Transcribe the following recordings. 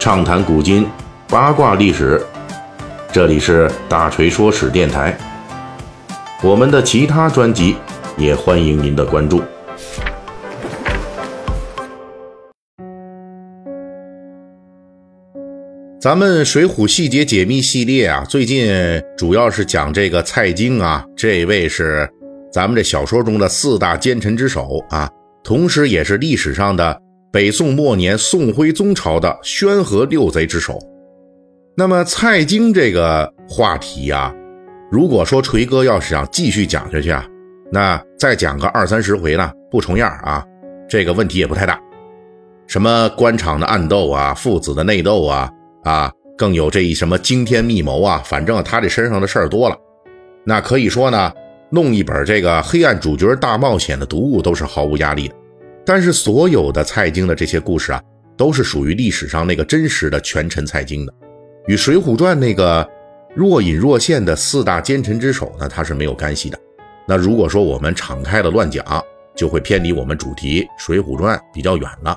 畅谈古今，八卦历史。这里是大锤说史电台。我们的其他专辑也欢迎您的关注。咱们《水浒细节解密》系列啊，最近主要是讲这个蔡京啊，这位是咱们这小说中的四大奸臣之首啊，同时也是历史上的。北宋末年，宋徽宗朝的宣和六贼之首。那么蔡京这个话题呀，如果说锤哥要是想继续讲下去啊，那再讲个二三十回呢，不重样啊，这个问题也不太大。什么官场的暗斗啊，父子的内斗啊，啊，更有这一什么惊天密谋啊，反正他这身上的事儿多了，那可以说呢，弄一本这个黑暗主角大冒险的读物都是毫无压力的。但是所有的蔡京的这些故事啊，都是属于历史上那个真实的权臣蔡京的，与《水浒传》那个若隐若现的四大奸臣之首呢，它是没有干系的。那如果说我们敞开了乱讲，就会偏离我们主题《水浒传》比较远了。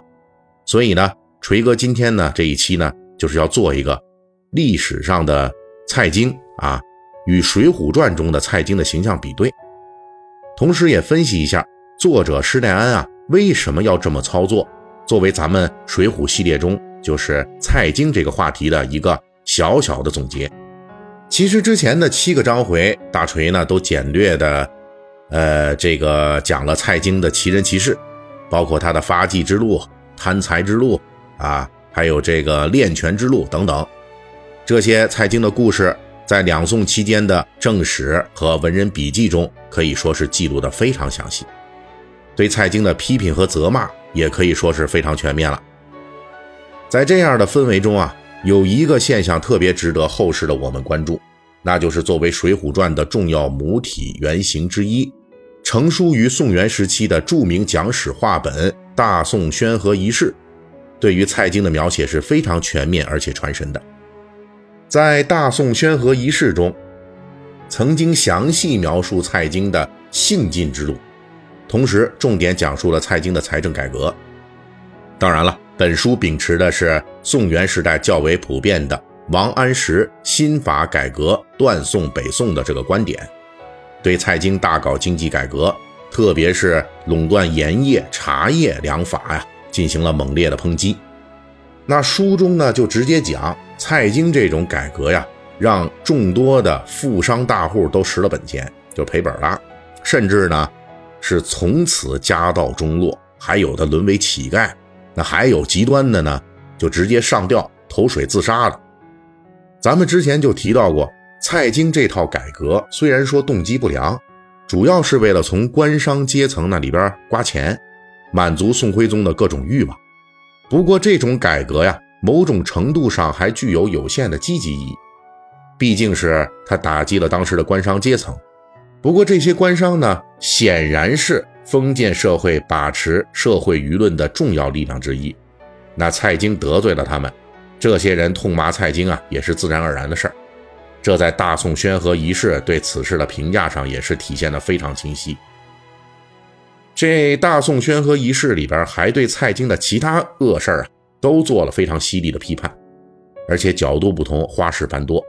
所以呢，锤哥今天呢这一期呢，就是要做一个历史上的蔡京啊，与《水浒传》中的蔡京的形象比对，同时也分析一下作者施耐庵啊。为什么要这么操作？作为咱们《水浒》系列中就是蔡京这个话题的一个小小的总结。其实之前的七个章回，大锤呢都简略的，呃，这个讲了蔡京的奇人奇事，包括他的发迹之路、贪财之路啊，还有这个练权之路等等。这些蔡京的故事，在两宋期间的正史和文人笔记中，可以说是记录的非常详细。对蔡京的批评和责骂也可以说是非常全面了。在这样的氛围中啊，有一个现象特别值得后世的我们关注，那就是作为《水浒传》的重要母体原型之一，成书于宋元时期的著名讲史话本《大宋宣和遗事》，对于蔡京的描写是非常全面而且传神的。在《大宋宣和遗事》中，曾经详细描述蔡京的性进之路。同时，重点讲述了蔡京的财政改革。当然了，本书秉持的是宋元时代较为普遍的王安石新法改革断送北宋的这个观点，对蔡京大搞经济改革，特别是垄断盐业、茶叶两法呀，进行了猛烈的抨击。那书中呢，就直接讲蔡京这种改革呀，让众多的富商大户都蚀了本钱，就赔本了，甚至呢。是从此家道中落，还有的沦为乞丐，那还有极端的呢，就直接上吊投水自杀了。咱们之前就提到过，蔡京这套改革虽然说动机不良，主要是为了从官商阶层那里边刮钱，满足宋徽宗的各种欲望。不过这种改革呀，某种程度上还具有有限的积极意义，毕竟是他打击了当时的官商阶层。不过这些官商呢，显然是封建社会把持社会舆论的重要力量之一。那蔡京得罪了他们，这些人痛骂蔡京啊，也是自然而然的事儿。这在大宋宣和仪式对此事的评价上也是体现的非常清晰。这大宋宣和仪式里边还对蔡京的其他恶事儿啊，都做了非常犀利的批判，而且角度不同，花式繁多。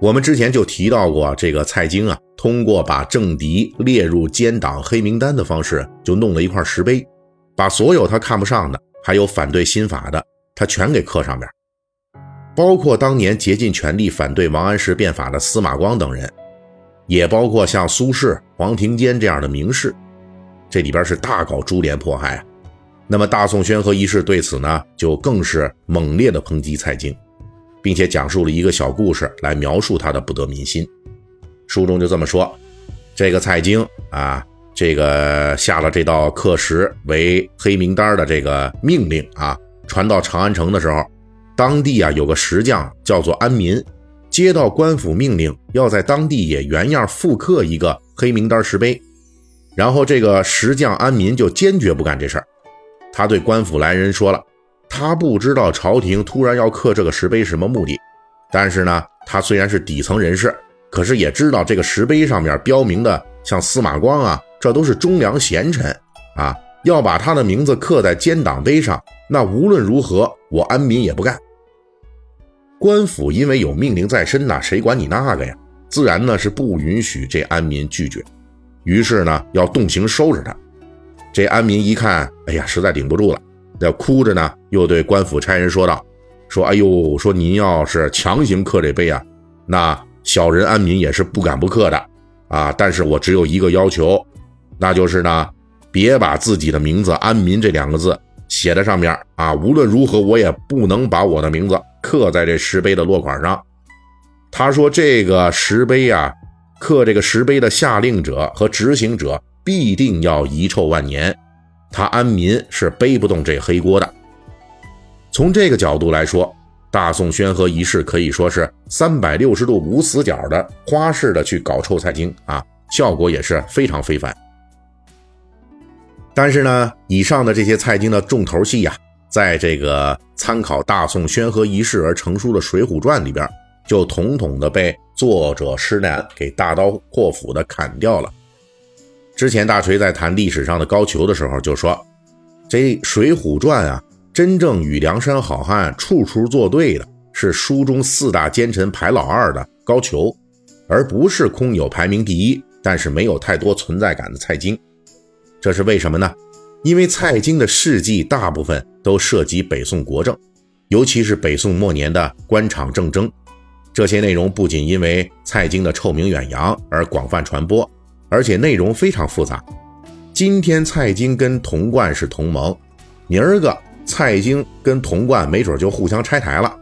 我们之前就提到过，这个蔡京啊，通过把政敌列入奸党黑名单的方式，就弄了一块石碑，把所有他看不上的，还有反对新法的，他全给刻上边，包括当年竭尽全力反对王安石变法的司马光等人，也包括像苏轼、黄庭坚这样的名士，这里边是大搞株连迫害。那么大宋宣和一世对此呢，就更是猛烈的抨击蔡京。并且讲述了一个小故事来描述他的不得民心。书中就这么说：这个蔡京啊，这个下了这道刻石为黑名单的这个命令啊，传到长安城的时候，当地啊有个石匠叫做安民，接到官府命令，要在当地也原样复刻一个黑名单石碑。然后这个石匠安民就坚决不干这事儿，他对官府来人说了。他不知道朝廷突然要刻这个石碑什么目的，但是呢，他虽然是底层人士，可是也知道这个石碑上面标明的像司马光啊，这都是忠良贤臣啊，要把他的名字刻在奸党碑上，那无论如何我安民也不干。官府因为有命令在身呐，谁管你那个呀？自然呢是不允许这安民拒绝，于是呢要动刑收拾他。这安民一看，哎呀，实在顶不住了，要哭着呢，又对官府差人说道：“说，哎呦，说您要是强行刻这碑啊，那小人安民也是不敢不刻的啊。但是我只有一个要求，那就是呢，别把自己的名字‘安民’这两个字写在上面啊。无论如何，我也不能把我的名字刻在这石碑的落款上。”他说：“这个石碑啊，刻这个石碑的下令者和执行者必定要遗臭万年，他安民是背不动这黑锅的。从这个角度来说，大宋宣和仪式可以说是三百六十度无死角的花式的去搞臭蔡京啊，效果也是非常非凡。但是呢，以上的这些蔡京的重头戏呀，在这个参考大宋宣和仪式而成书的《水浒传》里边。”就统统的被作者施耐庵给大刀阔斧的砍掉了。之前大锤在谈历史上的高俅的时候就说：“这《水浒传》啊，真正与梁山好汉处处作对的是书中四大奸臣排老二的高俅，而不是空有排名第一但是没有太多存在感的蔡京。这是为什么呢？因为蔡京的事迹大部分都涉及北宋国政，尤其是北宋末年的官场政争。”这些内容不仅因为蔡京的臭名远扬而广泛传播，而且内容非常复杂。今天蔡京跟童贯是同盟，明儿个蔡京跟童贯没准就互相拆台了。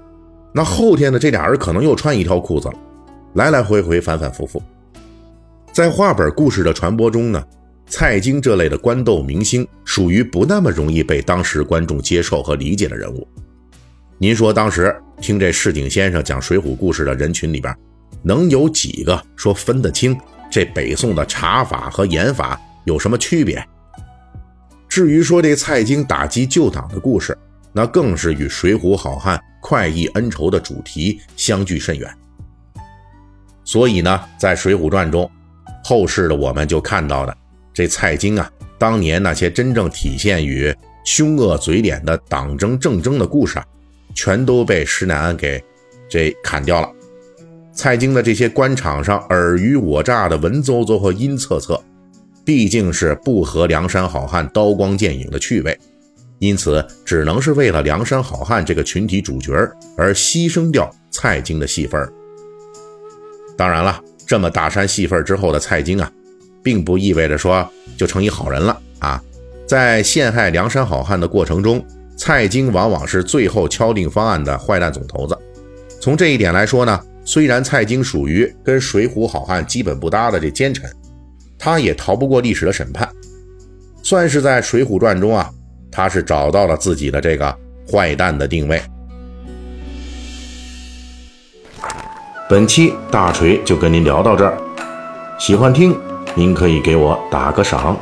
那后天呢，这俩人可能又穿一条裤子了，来来回回，反反复复。在话本故事的传播中呢，蔡京这类的官斗明星属于不那么容易被当时观众接受和理解的人物。您说当时听这市井先生讲水浒故事的人群里边，能有几个说分得清这北宋的茶法和盐法有什么区别？至于说这蔡京打击旧党的故事，那更是与水浒好汉快意恩仇的主题相距甚远。所以呢，在《水浒传》中，后世的我们就看到的这蔡京啊，当年那些真正体现于凶恶嘴脸的党争政争的故事啊。全都被施耐庵给这砍掉了。蔡京的这些官场上尔虞我诈的文绉绉和阴恻恻，毕竟是不合梁山好汉刀光剑影的趣味，因此只能是为了梁山好汉这个群体主角而牺牲掉蔡京的戏份。当然了，这么大山戏份之后的蔡京啊，并不意味着说就成一好人了啊，在陷害梁山好汉的过程中。蔡京往往是最后敲定方案的坏蛋总头子。从这一点来说呢，虽然蔡京属于跟水浒好汉基本不搭的这奸臣，他也逃不过历史的审判，算是在《水浒传》中啊，他是找到了自己的这个坏蛋的定位。本期大锤就跟您聊到这儿，喜欢听您可以给我打个赏。